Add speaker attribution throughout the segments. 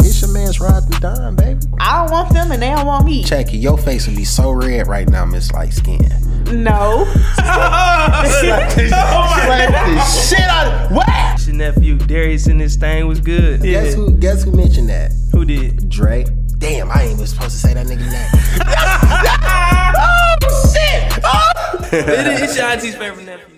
Speaker 1: It's your man's ride and dime, baby.
Speaker 2: I don't want them and they don't want me.
Speaker 1: Check it. Your face would be so red right now, Miss Light Skin.
Speaker 2: No.
Speaker 1: Oh Slap the shit out of what?
Speaker 3: Your nephew Darius in this thing was good.
Speaker 1: Guess who? Guess who mentioned that?
Speaker 3: Who did?
Speaker 1: Dre. Damn, I ain't even supposed to say that nigga name. oh shit! Oh!
Speaker 3: it's your auntie's favorite nephew.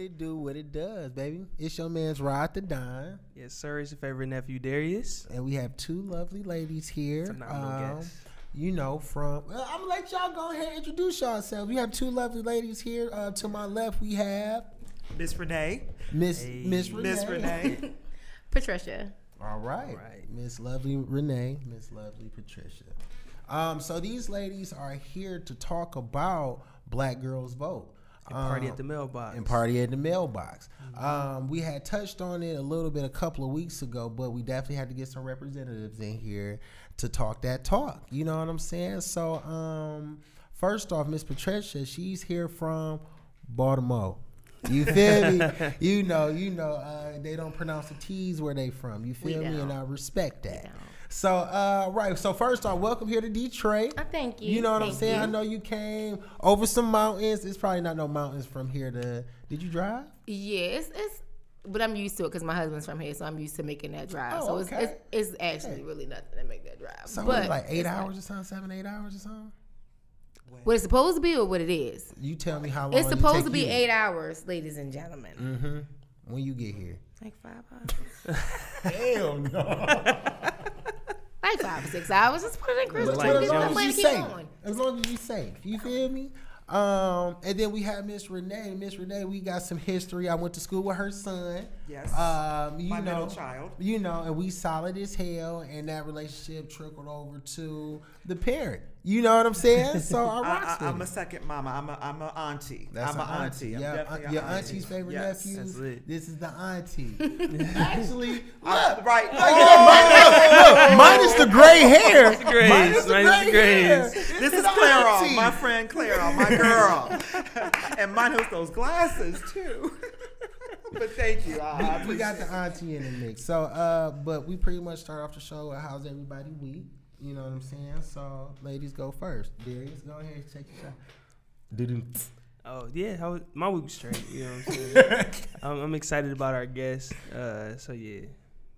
Speaker 1: What it do? What it does, baby? It's your man's ride to dime,
Speaker 3: Yes, sir. It's your favorite nephew Darius.
Speaker 1: and we have two lovely ladies here.
Speaker 3: Phenomenal guest.
Speaker 1: You know, from well, I'm gonna let y'all go ahead and introduce yourselves. We have two lovely ladies here. Uh, to my left, we have
Speaker 2: Miss Renee.
Speaker 1: Miss Miss Renee.
Speaker 2: Miss Renee.
Speaker 4: Patricia.
Speaker 1: All right.
Speaker 3: right.
Speaker 1: Miss Lovely Renee, Miss Lovely Patricia. Um, so these ladies are here to talk about Black Girls Vote.
Speaker 3: And party
Speaker 1: Um,
Speaker 3: at the mailbox.
Speaker 1: and party at the mailbox. Um, we had touched on it a little bit a couple of weeks ago, but we definitely had to get some representatives in here to talk that talk. You know what I'm saying? So, um, first off, Miss Patricia, she's here from Baltimore. You feel me? You know, you know, uh, they don't pronounce the T's where they from. You feel me? And. I respect that.
Speaker 4: Don't.
Speaker 1: So, uh, right. So first off, welcome here to Detroit.
Speaker 4: Oh, thank you.
Speaker 1: You know what I'm saying?
Speaker 4: you.
Speaker 1: I know you came over some mountains. It's probably not no mountains from here to. Did you drive?
Speaker 4: Yes, it's, but I'm used to it because my husband's from here, so I'm used to making that drive.
Speaker 1: Oh,
Speaker 4: so it's,
Speaker 1: okay.
Speaker 4: it's it's actually really nothing to make that drive.
Speaker 1: So
Speaker 4: but
Speaker 1: like eight
Speaker 4: it's not-
Speaker 1: hours or something, seven, eight hours or something.
Speaker 4: What it's supposed to be or what it is?
Speaker 1: You tell me how long.
Speaker 4: It's
Speaker 1: it
Speaker 4: supposed
Speaker 1: take
Speaker 4: to be
Speaker 1: you.
Speaker 4: eight hours, ladies and gentlemen.
Speaker 1: Mm-hmm. When you get here.
Speaker 4: Like five hours.
Speaker 1: Hell no.
Speaker 4: like five or six hours. Just put it in Christmas.
Speaker 3: Like
Speaker 4: Like,
Speaker 1: as long as you
Speaker 4: keep
Speaker 1: safe.
Speaker 4: going.
Speaker 1: As long as you safe. You feel me? Um, and then we have Miss Renee. Miss Renee, we got some history. I went to school with her son.
Speaker 2: Yes.
Speaker 1: Um, you
Speaker 2: My
Speaker 1: know,
Speaker 2: middle child.
Speaker 1: You know, and we solid as hell, and that relationship trickled over to the parent. You know what I'm saying? So I
Speaker 2: I,
Speaker 1: rocks
Speaker 2: I, I'm a second mama. I'm a I'm a auntie.
Speaker 1: That's
Speaker 2: I'm
Speaker 1: an
Speaker 2: a auntie. I'm
Speaker 1: Yeah,
Speaker 2: definitely
Speaker 1: uh, your
Speaker 2: auntie.
Speaker 1: auntie's favorite
Speaker 2: Yes.
Speaker 1: nephew.
Speaker 3: That's lit.
Speaker 1: This is the auntie. Actually,
Speaker 2: Uh,
Speaker 1: look,
Speaker 2: right.
Speaker 1: look, minus the gray hair.
Speaker 3: grays,
Speaker 1: Minus the
Speaker 3: minus the
Speaker 1: gray hair.
Speaker 3: grays.
Speaker 2: This is
Speaker 1: the
Speaker 2: Clara,
Speaker 1: auntie.
Speaker 2: my friend Clara, my girl, and minus those glasses too. but thank you. I, I
Speaker 1: we got the auntie in the mix. So, uh, but we pretty much start off the show with how's everybody week. You know what I'm saying? So, ladies go first. Darius, go ahead, take your shot. Doo-doo.
Speaker 3: Oh yeah, how was, my week was straight. You know what I'm saying? I'm, I'm excited about our guest. Uh, so yeah,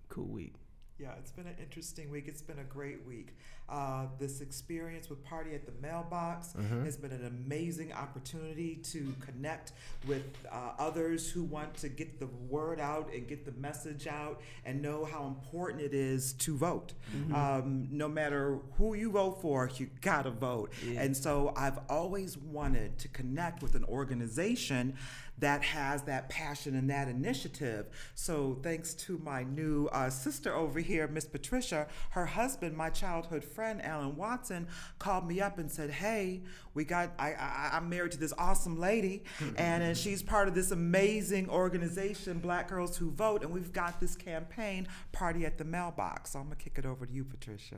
Speaker 3: cool week.
Speaker 2: Yeah, it's been an interesting week. It's been a great week. Uh, this experience with Party at the Mailbox has been an amazing opportunity to connect with uh, others who want to get the word out and get the message out and know how important it is to vote. Um, no matter who you vote for, you gotta vote. And so I've always wanted to connect with an organization that has that passion and that initiative. So, thanks to my new uh, sister over here, Miss Patricia, her husband, my childhood friend Alan Watson, called me up and said, "Hey, we got I, I I'm married to this awesome lady, and, and she's part of this amazing organization, Black Girls Who Vote, and we've got this campaign, Party at the Mailbox." So I'm gonna kick it over to you, Patricia.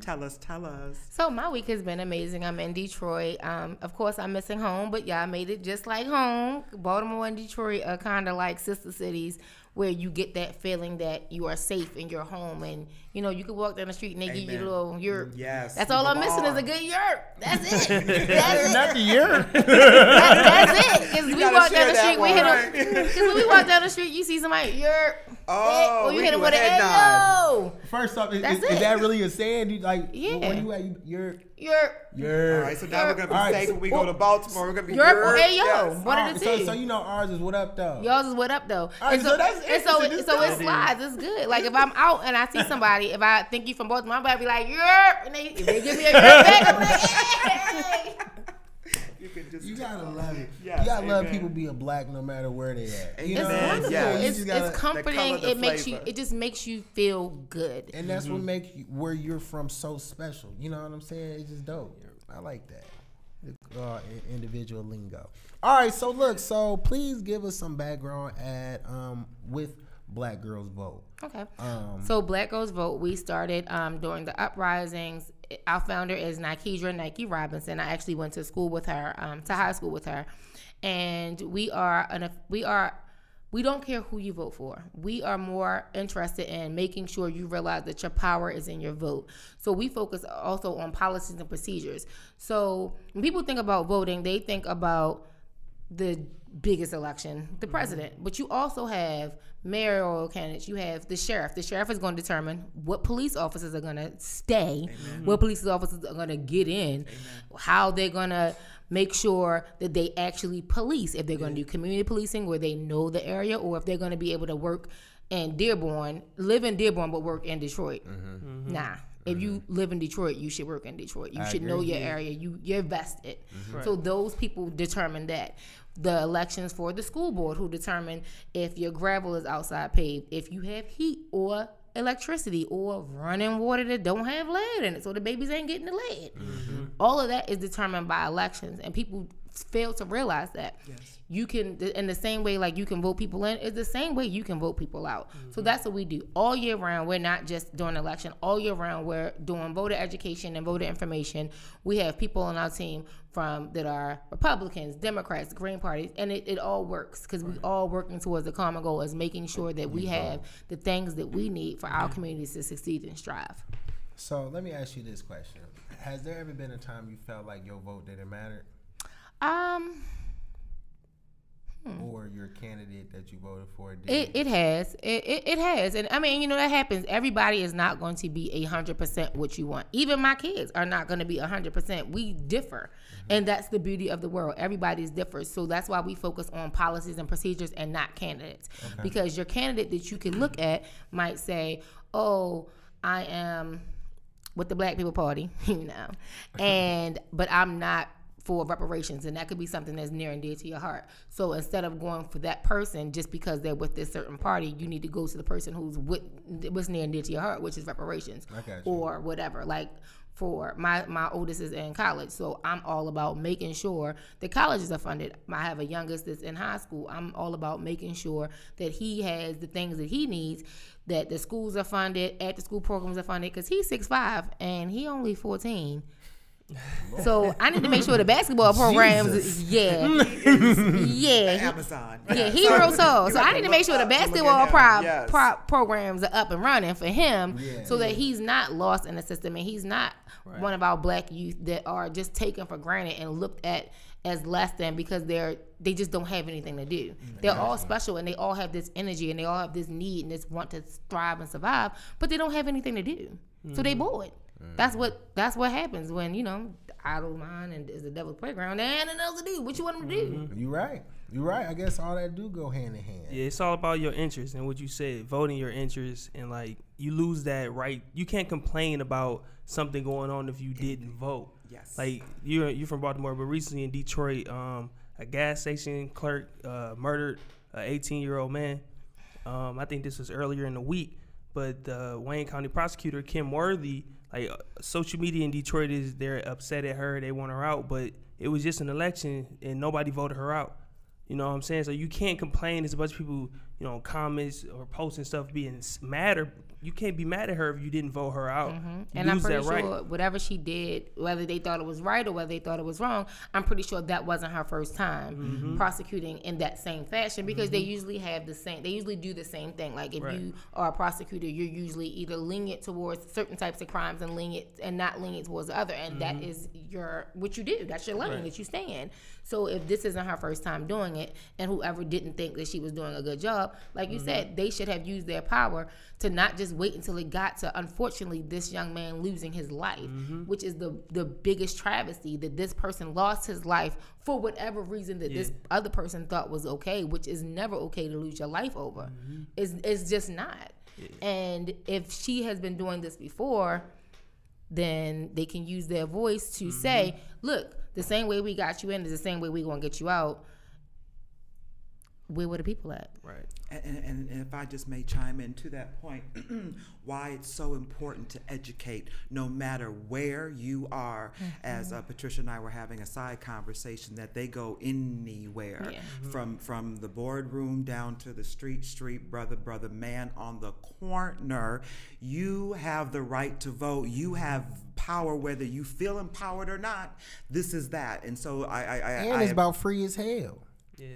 Speaker 2: Tell us, tell us.
Speaker 4: So my week has been amazing. I'm in Detroit. Um, of course, I'm missing home, but yeah, I made it just like home. Baltimore and Detroit are kind of like sister cities where you get that feeling that you are safe in your home, and you know you can walk down the street and they give you a little yurt.
Speaker 2: Yes,
Speaker 4: That's all I'm missing is a good yurt. That's it. That's it.
Speaker 1: Not the year.
Speaker 4: That- that's it. Because we walk down the street, we hit
Speaker 2: right?
Speaker 4: them. Because when we walk down the street, you see somebody, you're.
Speaker 2: Oh,
Speaker 4: or you
Speaker 2: we
Speaker 4: hit
Speaker 2: do
Speaker 4: them
Speaker 2: a
Speaker 4: with a
Speaker 2: head
Speaker 4: hey
Speaker 2: nod.
Speaker 1: First off, is, is, is that really a saying? You, like,
Speaker 4: Yeah.
Speaker 1: when you at, you, you're,
Speaker 4: you're.
Speaker 1: you're.
Speaker 2: All right, so now we're gonna be
Speaker 1: All right,
Speaker 2: safe
Speaker 1: so-
Speaker 2: when we oh, go to Baltimore. We're gonna be
Speaker 4: Europe
Speaker 2: Europe,
Speaker 4: or hey yo,
Speaker 2: yes.
Speaker 4: one
Speaker 1: All
Speaker 4: of the
Speaker 1: so, so you know ours is what up though.
Speaker 4: Yours is what up though.
Speaker 1: right,
Speaker 4: and
Speaker 1: so that's
Speaker 4: and so,
Speaker 1: interesting.
Speaker 4: it, so
Speaker 1: This
Speaker 4: it slides. It's good. Like if I'm out and I see somebody, if I think you from Baltimore, I'm about to be like Europe, and they if they give me a back, I'm like, hey.
Speaker 2: You just
Speaker 1: You gotta love it.
Speaker 2: Yes,
Speaker 1: you gotta love people being black no matter where they at. You
Speaker 4: It's
Speaker 1: know,
Speaker 2: Amen,
Speaker 4: wonderful.
Speaker 2: yes.
Speaker 4: It's,
Speaker 1: gotta-
Speaker 4: it's comforting. it makes you. It just makes you feel good.
Speaker 1: and that's what makes you, where you're from so special. You know what I'm saying? It's just dope. I like that. Uh, individual lingo. All right, so look, so please give us some background at um with Black Girls Vote.
Speaker 4: Okay.
Speaker 1: Um,
Speaker 4: So Black Girls Vote, we started um, during the uprisings. Our founder is Nykidra Nyki Robinson. I actually went to school with her, um, to high school with her, and we are an we are we don't care who you vote for. We are more interested in making sure you realize that your power is in your vote. So we focus also on policies and procedures. So when people think about voting, they think about the biggest election, the mm-hmm. president. But you also have mayoral candidates. You have the sheriff. The sheriff is going to determine what police officers are going to stay, what police officers are going to get in, how they're going to make sure that they actually police. If they're going to do community policing where they know the area, or if they're going to be able to work in Dearborn, live in Dearborn but work in Detroit. Mm-hmm. Nah. If you mm-hmm. live in Detroit, you should work in Detroit. You
Speaker 1: I
Speaker 4: should know
Speaker 1: agree.
Speaker 4: your area. You you're vested. Mm-hmm.
Speaker 3: Right.
Speaker 4: So those people determine that. The elections for the school board who determine if your gravel is outside paved, if you have heat or electricity or running water that don't have lead in it, so the babies ain't getting the lead. Mm-hmm. All of that is determined by elections, and people fail to realize that.
Speaker 2: Yes.
Speaker 4: You can, in the same way, like you can vote people in, it's the same way you can vote people out. So mm-hmm. that's what we do all year round. We're not just during election. All year round, we're doing voter education and voter information. We have people on our team from that are Republicans, Democrats, Green parties, and it, it all works because we all working towards the common goal is making sure that we have the things that we need for our communities to succeed and strive.
Speaker 1: So let me ask you this question: Has there ever been a time you felt like your vote didn't matter,
Speaker 4: Um.
Speaker 1: or your candidate that you voted for did?
Speaker 4: It, it has. It, it, it has. And I mean, you know, that happens. Everybody is not going to be a 100% what you want. Even my kids are not going to be a 100%. We differ. And that's the beauty of the world. Everybody's different. So that's why we focus on policies and procedures and not candidates. Because your candidate that you can look at might say, oh, I am with the Black People Party, you know, and, but I'm not for reparations and that could be something that's near and dear to your heart. So instead of going for that person just because they're with this certain party you need to go to the person who's with what's near and dear to your heart which is reparations
Speaker 1: I got you.
Speaker 4: or whatever. Like for my my oldest is in college so i'm all about making sure the colleges are funded. I have a youngest that's in high school. I'm all about making sure that he has the things that he needs that the schools are funded after school programs are funded because he's six five and he only 14 so I need to make sure the basketball programs,
Speaker 1: Jesus.
Speaker 4: yeah, yeah, he-
Speaker 2: Amazon.
Speaker 4: yeah,
Speaker 2: Yes.
Speaker 4: he real tall. So I need to make sure the
Speaker 2: up to look at
Speaker 4: basketball
Speaker 2: him.
Speaker 4: prop,
Speaker 2: Yes.
Speaker 4: prop programs are up and running for him,
Speaker 1: Yeah.
Speaker 4: so that he's not lost in the system and he's not one of our black youth that are just taken for granted and looked at as less than because they're they just don't have anything to do. They're all special and they all have this energy and they all have this need and this want to thrive and survive, but they don't have anything to do. So they bored. That's what that's what happens when you know idle mind and is the devil's playground. They ain't nothing else to do. What you want them to do?
Speaker 1: You right. You right. I guess all that do go hand in hand.
Speaker 3: Yeah, it's all about your interest and what you said, voting your interest, and like you lose that right. You can't complain about something going on if you didn't vote.
Speaker 2: Yes.
Speaker 3: Like you're you're from Baltimore, but recently in Detroit, um, a gas station clerk uh, murdered an 18 year old man. Um, I think this was earlier in the week, but the Wayne County prosecutor Kim Worthy, like uh, social media in Detroit is they're upset at her, they want her out, but it was just an election and nobody voted her out. You know what I'm saying? So you can't complain. There's a bunch of people, you know, comments or posting stuff being mad or you can't be mad at her if you didn't vote her out.
Speaker 4: Mm-hmm. And I'm pretty
Speaker 3: that right.
Speaker 4: sure whatever she did, whether they thought it was right or whether they thought it was wrong, I'm pretty sure that wasn't her first time
Speaker 3: Mm-hmm.
Speaker 4: prosecuting in that same fashion because they usually have the same. They usually do the same thing. Like if
Speaker 3: Right.
Speaker 4: you are a prosecutor, you're usually either lenient towards certain types of crimes and lenient and not lenient towards the other, and that is your what you do. That's your lane
Speaker 3: Mm-hmm. Right.
Speaker 4: that you stay in. So if this isn't her first time doing it, and whoever didn't think that she was doing a good job, like you said, they should have used their power to not just wait until it got to unfortunately this young man losing his life, mm-hmm. which is the the biggest travesty that this person lost his life for whatever reason that this other person thought was okay, which is never okay to lose your life over. Mm-hmm. It's it's just not. And if she has been doing this before, then they can use their voice to mm-hmm. say, look, the same way we got you in is the same way we're gonna get you out. Where were the people at?
Speaker 3: Right.
Speaker 2: And, and, and if I just may chime in to that point, why it's so important to educate no matter where you are, as uh, Patricia and I were having a side conversation, that they go anywhere
Speaker 4: Yeah.
Speaker 2: from from the boardroom down to the street, street, brother, brother, man on the corner. You have the right to vote. You have power whether you feel empowered or not. This is that. And so I, I, I,
Speaker 1: And
Speaker 2: I
Speaker 1: it's about free as hell.
Speaker 3: Yeah.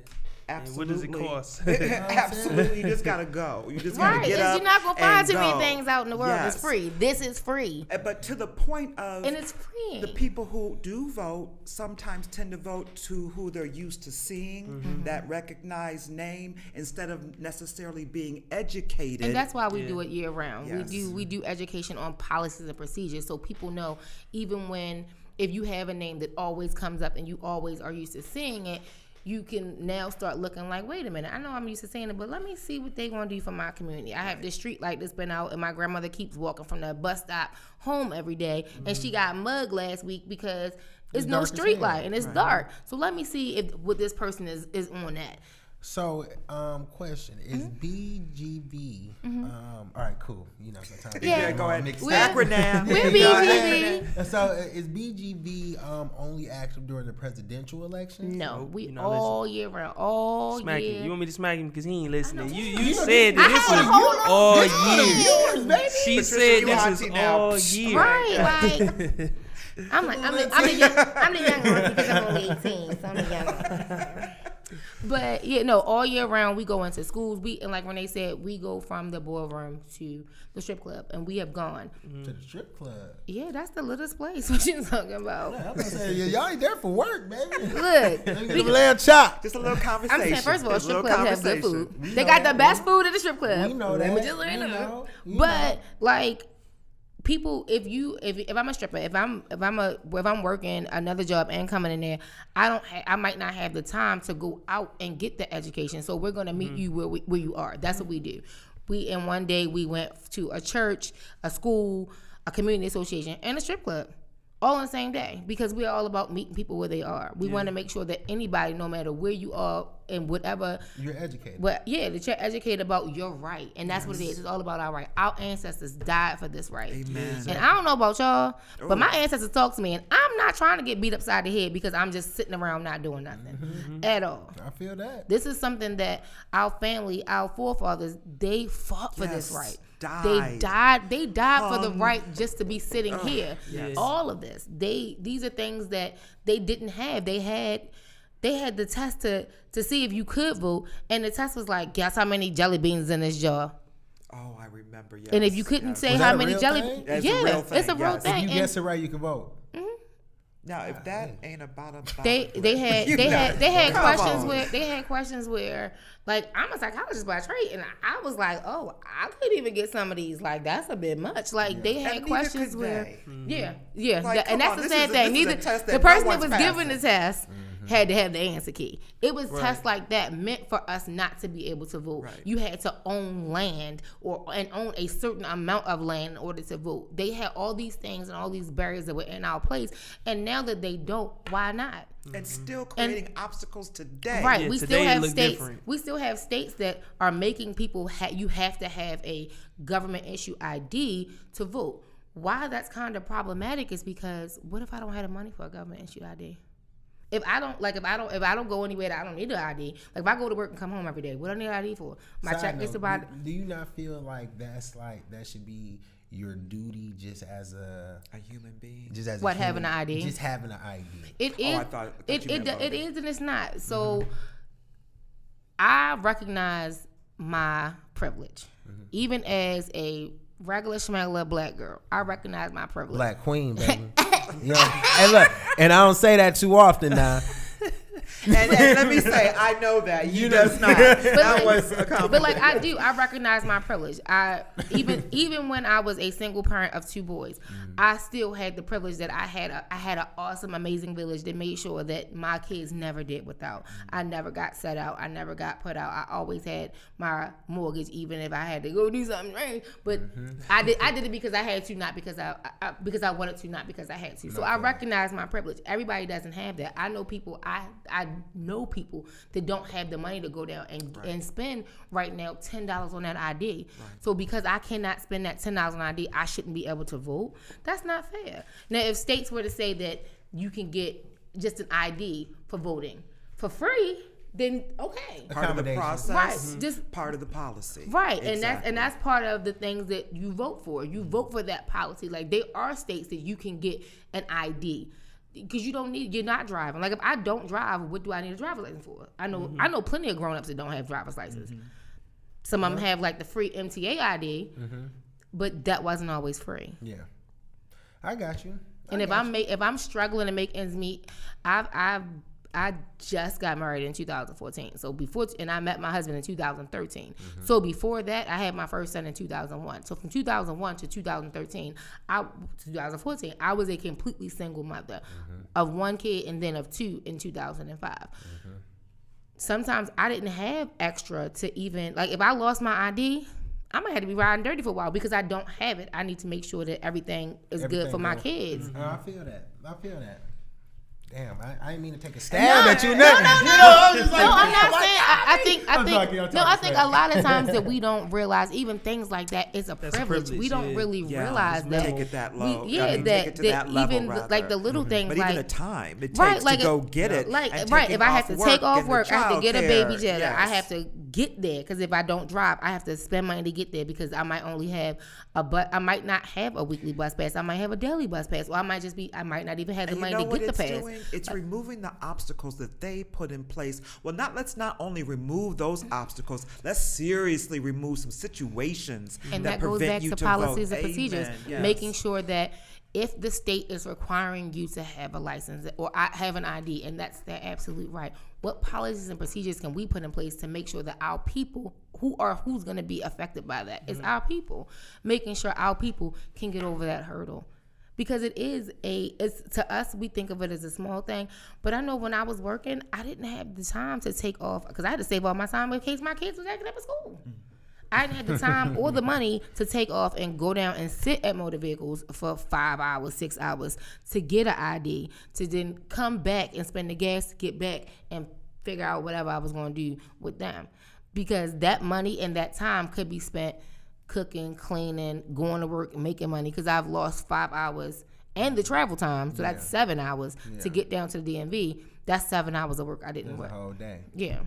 Speaker 3: And
Speaker 2: Absolutely.
Speaker 3: what does it cost?
Speaker 2: Absolutely, you just gotta go. You just gotta
Speaker 4: Right.
Speaker 2: get
Speaker 4: It's-
Speaker 2: up.
Speaker 4: You're not gonna find too many things out in the world that's
Speaker 2: Yes.
Speaker 4: free. This is free.
Speaker 2: Uh, But to the point of
Speaker 4: And it's free.
Speaker 2: the people who do vote sometimes tend to vote to who they're used to seeing,
Speaker 4: Mm-hmm.
Speaker 2: that recognized name, instead of necessarily being educated.
Speaker 4: And that's why we
Speaker 3: Yeah.
Speaker 4: do it year round.
Speaker 2: Yes.
Speaker 4: We do we do education on policies and procedures so people know even when if you have a name that always comes up and you always are used to seeing it, you can now start looking like, wait a minute, I know I'm used to seeing it, but let me see what they gonna do for my community. I have this street light that's been out and my grandmother keeps walking from the bus stop home every day, and she got mugged last week because it's, no street light and it's dark. So let me see if what this person is is on that.
Speaker 1: So, um, question is
Speaker 4: Mm-hmm.
Speaker 1: BGV. Um, all right, cool. You know, sometimes
Speaker 4: Yeah.
Speaker 2: yeah, go ahead.
Speaker 1: Mixed
Speaker 4: We're-
Speaker 2: Acronym.
Speaker 4: We're
Speaker 2: Go BGV.
Speaker 1: So, uh, is BGV um, only active during the presidential election?
Speaker 4: No,
Speaker 3: Nope,
Speaker 4: we
Speaker 3: you're not
Speaker 4: all year round, all
Speaker 3: Smack
Speaker 4: year.
Speaker 3: him. You want me to smack him because he ain't listening. You you
Speaker 1: You
Speaker 3: said
Speaker 4: I
Speaker 3: that this
Speaker 4: had a
Speaker 3: was
Speaker 4: whole
Speaker 3: all
Speaker 1: This
Speaker 3: year.
Speaker 1: viewers, baby.
Speaker 3: She
Speaker 2: Patricia,
Speaker 3: said
Speaker 2: you
Speaker 3: this
Speaker 2: auntie
Speaker 3: was
Speaker 2: now.
Speaker 3: all year.
Speaker 4: Right, like I'm like I'm the, I'm the young I'm the young one because I'm only 18, so I'm the young one. But yeah, no, all year round we go into schools. We and like Renee said, we go from the ballroom to the strip club, and we have gone. Mm-hmm.
Speaker 1: To the strip club.
Speaker 4: Yeah, that's the littlest place. What you talking about?
Speaker 1: I'm about to say, y- y'all ain't there for work, baby.
Speaker 4: Look,
Speaker 1: Let me
Speaker 4: we,
Speaker 1: get a lamb chop.
Speaker 2: Just a little
Speaker 4: I'm
Speaker 2: conversation.
Speaker 4: saying first of all,
Speaker 2: Just
Speaker 4: strip
Speaker 2: little
Speaker 4: clubs have good food.
Speaker 1: We
Speaker 4: They
Speaker 1: know
Speaker 4: got
Speaker 1: that.
Speaker 4: the best food at the strip club.
Speaker 1: We know that.
Speaker 4: just you
Speaker 1: We
Speaker 4: know.
Speaker 1: know.
Speaker 4: But
Speaker 1: know.
Speaker 4: like people if you if, if I'm a stripper, if I'm if I'm a if I'm working another job and coming in there, I don't ha- I might not have the time to go out and get the education. So we're gonna meet mm-hmm. you where we, where you are. That's what we do. We and one day we went to a church, a school, a community association, and a strip club. All on the same day because we're all about meeting people where they are. We want to make sure that anybody, no matter where you are and whatever
Speaker 1: You're educated.
Speaker 4: but yeah, that you're educated about your right, and that's what it is. It's all about our right. Our ancestors died for this right.
Speaker 2: Amen.
Speaker 4: And I don't know about y'all, but
Speaker 2: Oh.
Speaker 4: my ancestors talk to me, and I'm not trying to get beat upside the head because I'm just sitting around not doing nothing
Speaker 2: Mm-hmm.
Speaker 4: at all.
Speaker 1: I feel that.
Speaker 4: This is something that our family, our forefathers, they fought for this right.
Speaker 2: Died.
Speaker 4: They died. They died for the right just to be sitting here.
Speaker 3: yes.
Speaker 4: All of this. They these are things that they didn't have. They had they had the test to to see if you could vote, and the test was like, guess how many jelly beans in this jar.
Speaker 2: Oh, I remember. Yes.
Speaker 4: And if you couldn't
Speaker 2: yes.
Speaker 4: say
Speaker 1: Was
Speaker 4: how
Speaker 1: a
Speaker 4: many
Speaker 1: real
Speaker 4: jelly,
Speaker 1: thing?
Speaker 2: That's a
Speaker 4: yeah,
Speaker 2: real
Speaker 4: it's a
Speaker 2: thing,
Speaker 4: real
Speaker 2: yes.
Speaker 4: thing.
Speaker 1: If you
Speaker 4: and-
Speaker 1: guess it right, you can vote. Mm-hmm.
Speaker 2: Now, if that ain't about a
Speaker 4: they they had they had they had
Speaker 2: Come
Speaker 4: questions
Speaker 2: on.
Speaker 4: where they had questions where like I'm a psychologist by trade and I was like oh I couldn't even get some of these. Like that's a bit much. Like they had
Speaker 2: neither
Speaker 4: questions
Speaker 2: could
Speaker 4: where
Speaker 2: they.
Speaker 4: yeah mm-hmm. yeah.
Speaker 2: Like,
Speaker 4: and that's
Speaker 2: on,
Speaker 4: the
Speaker 2: this
Speaker 4: sad thing.
Speaker 2: this is a
Speaker 4: neither
Speaker 2: test
Speaker 4: the person that
Speaker 2: one's
Speaker 4: was given the
Speaker 2: passing.
Speaker 4: test mm-hmm. Had to have the answer key it was tests like that meant for us not to be able to vote
Speaker 2: Right.
Speaker 4: you had to own land or and own a certain amount of land in order to vote they had all these things and all these barriers that were in our place and now that they don't why not
Speaker 2: and mm-hmm. still creating obstacles today.
Speaker 4: Right.
Speaker 3: Yeah,
Speaker 4: we still
Speaker 3: today it
Speaker 4: have states.
Speaker 3: different.
Speaker 4: We still have states that are making people ha- you have to have a government issue ID to vote. Why that's kind of problematic is because what if I don't have the money for a government issue ID? If I don't like if I don't if I don't go anywhere that I don't need an ID. Like if I go to work and come home every day, what do I need an ID for? My
Speaker 1: Side
Speaker 4: check gets about
Speaker 1: do, do you not feel like that's like that should be your duty just as a
Speaker 2: A human being.
Speaker 1: just as a
Speaker 4: What, having an ID?
Speaker 1: Just having an ID.
Speaker 4: It
Speaker 2: Oh,
Speaker 4: is.
Speaker 2: I thought- I thought
Speaker 4: it
Speaker 2: you
Speaker 4: it,
Speaker 2: meant
Speaker 4: it
Speaker 2: voting.
Speaker 4: and it's not. So mm-hmm. I recognize my privilege, mm-hmm. even as a regular schmegler black girl. I recognize my privilege.
Speaker 1: Black Queen, baby. you know, look, and I don't say that too often now.
Speaker 2: And, and let me say, I know that you does not. that
Speaker 4: like-
Speaker 2: was a compliment.
Speaker 4: But like I do, I recognize my privilege. I even even when I was a single parent of two boys, mm. I still had the privilege that I had a I had an awesome, amazing village that made sure that my kids never did without. Mm. I never got set out. I never got put out. I always had my mortgage, even if I had to go do something right. But mm-hmm. I did I did it because I had to, not because I, I because I wanted to, not because I had to. So I recognize my privilege. Everybody doesn't have that. I know people. I I know people that don't have the money to go down and and spend right now ten dollars on that ID. So because I cannot spend that ten dollars on ID, I shouldn't be able to vote. That's not fair. Now, if states were to say that you can get just an ID for voting for free, then okay.
Speaker 2: part of the process,
Speaker 4: Right, mm-hmm. just-
Speaker 2: part of the policy.
Speaker 4: Right, and that's and that's part of the things that you vote for. You vote for that policy. Like there are states that you can get an ID. Because you don't need you're not driving. Like if I don't drive, what do I need a driver's license for? I know mm-hmm. I know plenty of grown ups that don't have driver's license. Mm-hmm. Some of them have like the free MTA ID, mm-hmm. but that wasn't always free.
Speaker 1: Yeah. I got you. I
Speaker 4: And if I'm make, if I'm struggling to make ends meet, I've I've I just got married in 2014. So before and I met my husband in 2013.
Speaker 1: Mm-hmm.
Speaker 4: So before that, I had my first son in 2001. So from 2001 to 2013, I 2014, I was a completely single mother
Speaker 1: Mm-hmm.
Speaker 4: of one kid and then of two in 2005.
Speaker 1: Mm-hmm.
Speaker 4: Sometimes I didn't have extra to even like if I lost my ID. I might have to be riding dirty for a while because I don't have it. I need to make sure that everything is good for my
Speaker 1: go-
Speaker 4: kids.
Speaker 1: Oh, I feel that. I feel that. Damn, I, I didn't mean to take a stab at you.
Speaker 4: no,
Speaker 1: nothing.
Speaker 4: no, no,
Speaker 1: You know, I'm just like,
Speaker 4: No, I'm not saying. I, I think. I think.
Speaker 1: talking,
Speaker 4: no, I think a lot of times that we don't realize even things like that is a
Speaker 3: That's a
Speaker 4: privilege.
Speaker 3: privilege,
Speaker 4: We don't
Speaker 3: yeah.
Speaker 4: really
Speaker 2: Yeah,
Speaker 4: realize
Speaker 2: just
Speaker 4: that.
Speaker 2: take it that
Speaker 4: we-
Speaker 2: low. I
Speaker 4: yeah,
Speaker 2: mean,
Speaker 4: that
Speaker 2: take it to
Speaker 4: that
Speaker 2: that level,
Speaker 4: even the- like the
Speaker 2: rather.
Speaker 4: little mm-hmm. things
Speaker 2: But
Speaker 4: like
Speaker 2: even the time it takes
Speaker 4: right,
Speaker 2: to go get it,
Speaker 4: Like
Speaker 2: and
Speaker 4: right, if I have to take off work, I have to get a
Speaker 2: childcare,
Speaker 4: baby jetter. I have to get there because if I don't drive, I have to spend money to get there because I might only have a but I might not have a weekly bus pass. I might have a daily bus pass, or I might just be I might not even have the money to get the pass.
Speaker 2: Doing? It's removing the obstacles that they put in place. Well, not let's not only remove those obstacles. Let's seriously remove some situations
Speaker 4: and
Speaker 2: that,
Speaker 4: that, goes back to policies
Speaker 2: vote.
Speaker 4: and procedures,
Speaker 2: Yes.
Speaker 4: making sure that if the state is requiring you to have a license or I have an ID, and that's their absolute right, what policies and procedures can we put in place to make sure that our people who are who's going to be affected by that is mm-hmm. our people, making sure our people can get over that hurdle. Because it is a, it's to us we think of it as a small thing, but I know when I was working, I didn't have the time to take off because I had to save all my time in case my kids was acting up at school. Mm. I didn't have the time or the money to take off and go down and sit at motor vehicles for five hours, six hours to get an ID, to then come back and spend the gas to get back and figure out whatever I was going to do with them. Because that money and that time could be spent cooking, cleaning, going to work, making money. Because I've lost five hours and the travel time, so that's seven hours to get down to the DMV. That's seven hours of work I didn't
Speaker 1: The
Speaker 4: work.
Speaker 1: whole day.
Speaker 4: Yeah.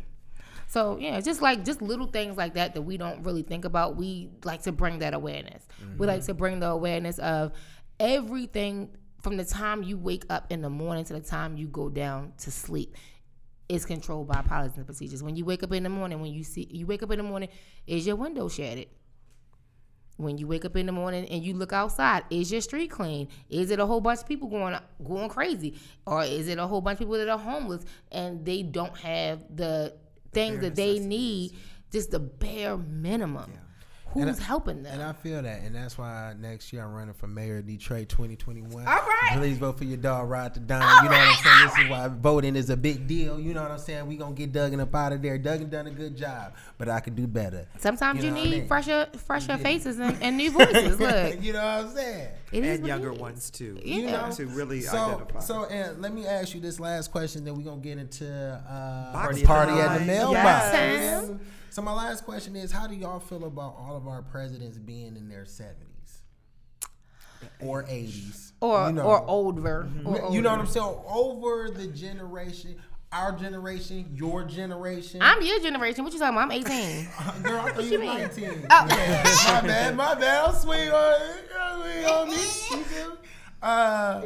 Speaker 4: So yeah, just like just little things like that that we don't really think about. We like to bring that awareness. We like mm-hmm. to bring the awareness of everything from the time you wake up in the morning to the time you go down to sleep is controlled by policies and procedures. When you wake up in the morning, when you see you wake up in the morning, is your window shattered? When you wake up in the morning and you look outside, is your street clean? Is it a whole bunch of people going going crazy, or is it a whole bunch of people that are homeless and they don't have the things
Speaker 2: Bare
Speaker 4: that they need, just the bare minimum? Who's
Speaker 1: And I-
Speaker 4: helping them?
Speaker 1: And I feel that, and that's why next year I'm running for mayor of Detroit 2021.
Speaker 4: All right.
Speaker 1: Please vote for your dog, Rod the Don.
Speaker 4: All
Speaker 1: you know
Speaker 4: right,
Speaker 1: what I'm saying? This
Speaker 4: all
Speaker 1: is why voting is a big deal. You know what I'm saying? We gonna get Duggan up out of there. Duggan done a good job, but I could do better.
Speaker 4: Sometimes you,
Speaker 1: know what I
Speaker 4: need
Speaker 1: mean?
Speaker 4: fresher fresher faces and, and new voices. Look,
Speaker 1: you know what I'm saying?
Speaker 4: it is
Speaker 2: and younger
Speaker 4: it is.
Speaker 2: ones too.
Speaker 4: You know.
Speaker 2: to really
Speaker 1: So,
Speaker 2: identify.
Speaker 1: so, and let me ask you this last question. Then we are gonna get into uh,
Speaker 2: Box
Speaker 1: party, at the
Speaker 2: time.
Speaker 1: mailbox.
Speaker 2: Yes.
Speaker 1: So my last question is, how do y'all feel about all of our presidents being in their 70s or 80s,
Speaker 4: or
Speaker 1: you know,
Speaker 4: or older. Or
Speaker 1: You know what. I'm saying? Over the generation, our generation, your generation.
Speaker 4: I'm your generation. What you talking about? I'm 18.
Speaker 1: Girl, I thought you
Speaker 4: you
Speaker 1: were 19.
Speaker 4: Oh.
Speaker 1: Yeah, my bad, my bad. I'm sweet on, on me. You feel me? Uh,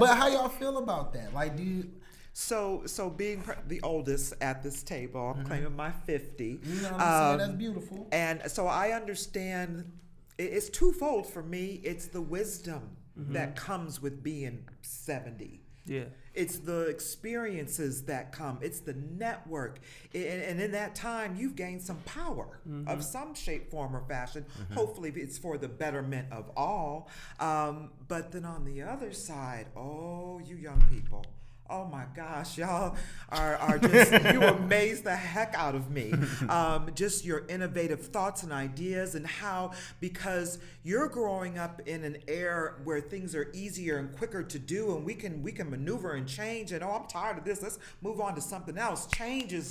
Speaker 1: but how y'all feel about that? Like, do you?
Speaker 2: So, so being pr- the oldest at this table, I'm claiming my 50.
Speaker 1: Mm-hmm. You know I'm saying?
Speaker 2: Um,
Speaker 1: That's beautiful.
Speaker 2: And so I understand it's twofold for me. It's the wisdom
Speaker 1: Mm-hmm.
Speaker 2: that comes with being 70.
Speaker 3: Yeah.
Speaker 2: It's the experiences that come. It's the network. And, and in that time, you've gained some power of some shape, form, or fashion. Hopefully, it's for the betterment of all. Um, but then on the other side, oh, you young people. Oh my gosh, y'all are, are just, you amaze the heck out of me. Um, just your innovative thoughts and ideas, and how, because you're growing up in an era where things are easier and quicker to do, and we can we can maneuver and change. And oh, I'm tired of this. Let's move on to something else. Change is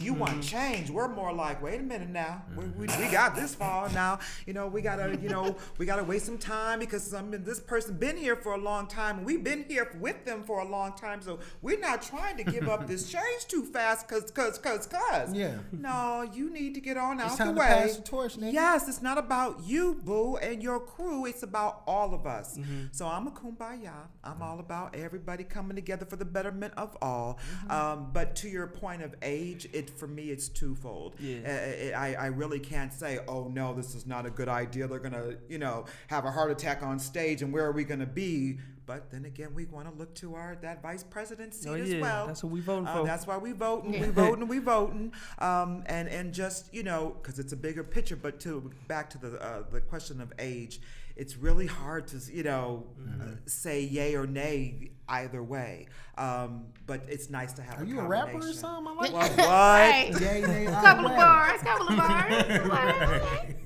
Speaker 2: You want change. We're more like, wait a minute now. We, we, we got this far now. You know, we gotta, you know, we gotta waste some time because I mean, this person been here for a long time, and we've been here with them for a long time. So we're not trying to give up this change too fast, cause, cause, cause, cause.
Speaker 1: Yeah.
Speaker 2: No, you need to get on out
Speaker 1: It's
Speaker 2: the
Speaker 1: time to
Speaker 2: way.
Speaker 1: pass the torch, nigga.
Speaker 2: Yes, it's not about you, boo, and your crew. It's about all of us.
Speaker 1: Mm-hmm.
Speaker 2: So I'm a kumbaya. I'm all about everybody coming together for the betterment of all.
Speaker 1: Mm-hmm.
Speaker 2: Um, but to your point of age, it for me it's twofold.
Speaker 3: Yeah.
Speaker 2: Uh, it- I, I really can't say, oh no, this is not a good idea. They're gonna, you know, have a heart attack on stage, and where are we gonna be? But then again, we want to look to our that vice president seat
Speaker 3: Oh,
Speaker 2: as well.
Speaker 3: that's what we voting
Speaker 2: Uh,
Speaker 3: for.
Speaker 2: that's why we voting. We voting. We voting. Um, and and just you know, because it's a bigger picture. But to back to the uh, the question of age, it's really hard to you know
Speaker 3: Mm-hmm.
Speaker 2: uh, say yay or nay either way. Um, but it's nice to have.
Speaker 1: Are
Speaker 2: a
Speaker 1: you a rapper or
Speaker 2: combination.
Speaker 1: something? I like
Speaker 2: Well, what?
Speaker 4: Right.
Speaker 1: Yay, nay, either
Speaker 4: couple of
Speaker 1: way.
Speaker 4: bars, couple of bars. Okay.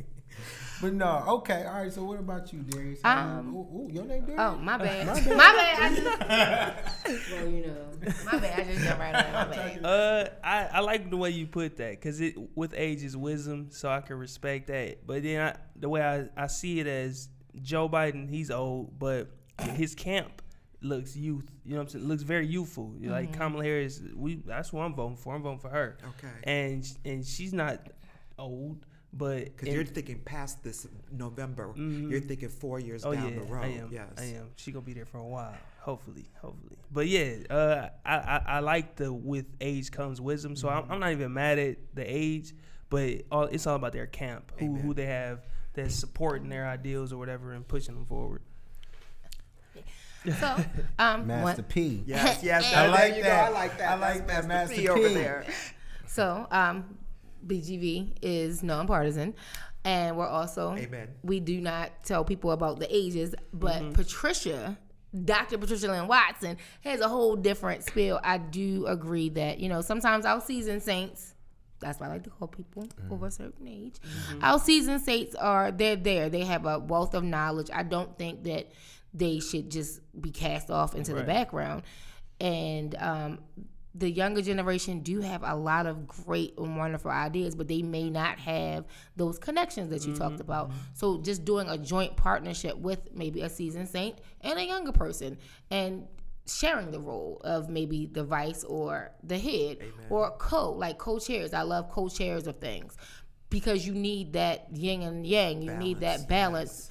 Speaker 1: But no, okay, all right. So what about you, Darius?
Speaker 4: Um,
Speaker 1: ooh, ooh, your name Darius?
Speaker 4: Oh, my bad.
Speaker 1: My
Speaker 4: My
Speaker 1: bad.
Speaker 4: bad. I just, well, you know, my bad. I just jumped right on. My bad.
Speaker 3: Uh, I, I like the way you put that because it with age is wisdom, so I can respect that. But then I, the way I, I see it as Joe Biden, he's old, but his camp looks youth. You know what I'm saying? Looks very youthful. Like mm-hmm. Kamala Harris, we that's what I'm voting for. I'm voting for her.
Speaker 2: Okay.
Speaker 3: And and she's not old, but
Speaker 2: Because you're thinking past this November. Mm-hmm. You're thinking four years
Speaker 3: Oh
Speaker 2: down
Speaker 3: yeah,
Speaker 2: the road.
Speaker 3: I am.
Speaker 2: Yes.
Speaker 3: I am. She gonna be there for a while. Hopefully, hopefully. But yeah, uh, I, I I like the with age comes wisdom. So I'm, mm-hmm. I'm not even mad at the age, but all, it's all about their camp, who
Speaker 2: Amen.
Speaker 3: who they have that's supporting their ideals or whatever and pushing them forward.
Speaker 4: So, um,
Speaker 1: Master
Speaker 4: one,
Speaker 1: P.
Speaker 2: Yes. Yes.
Speaker 1: I like that.
Speaker 2: I like that.
Speaker 1: I like that,
Speaker 2: Master
Speaker 1: Master
Speaker 2: P over there.
Speaker 4: so um, BGV is nonpartisan, and we're also
Speaker 2: Amen.
Speaker 4: we do not tell people about the ages, but Patricia. Dr. Patricia Lynn Watson has a whole different spiel. I do agree that, you know, sometimes our seasoned saints, that's why I like to call people over a certain age. Our seasoned saints are they're there. They have a wealth of knowledge. I don't think that they should just be cast off into the background. And um, the younger generation do have a lot of great and wonderful ideas, but they may not have those connections that you talked about. So just doing a joint partnership with maybe a seasoned saint and a younger person and sharing the role of maybe the vice or the head or co like co-chairs. I love co-chairs of things because you need that yin and yang. You need that balance.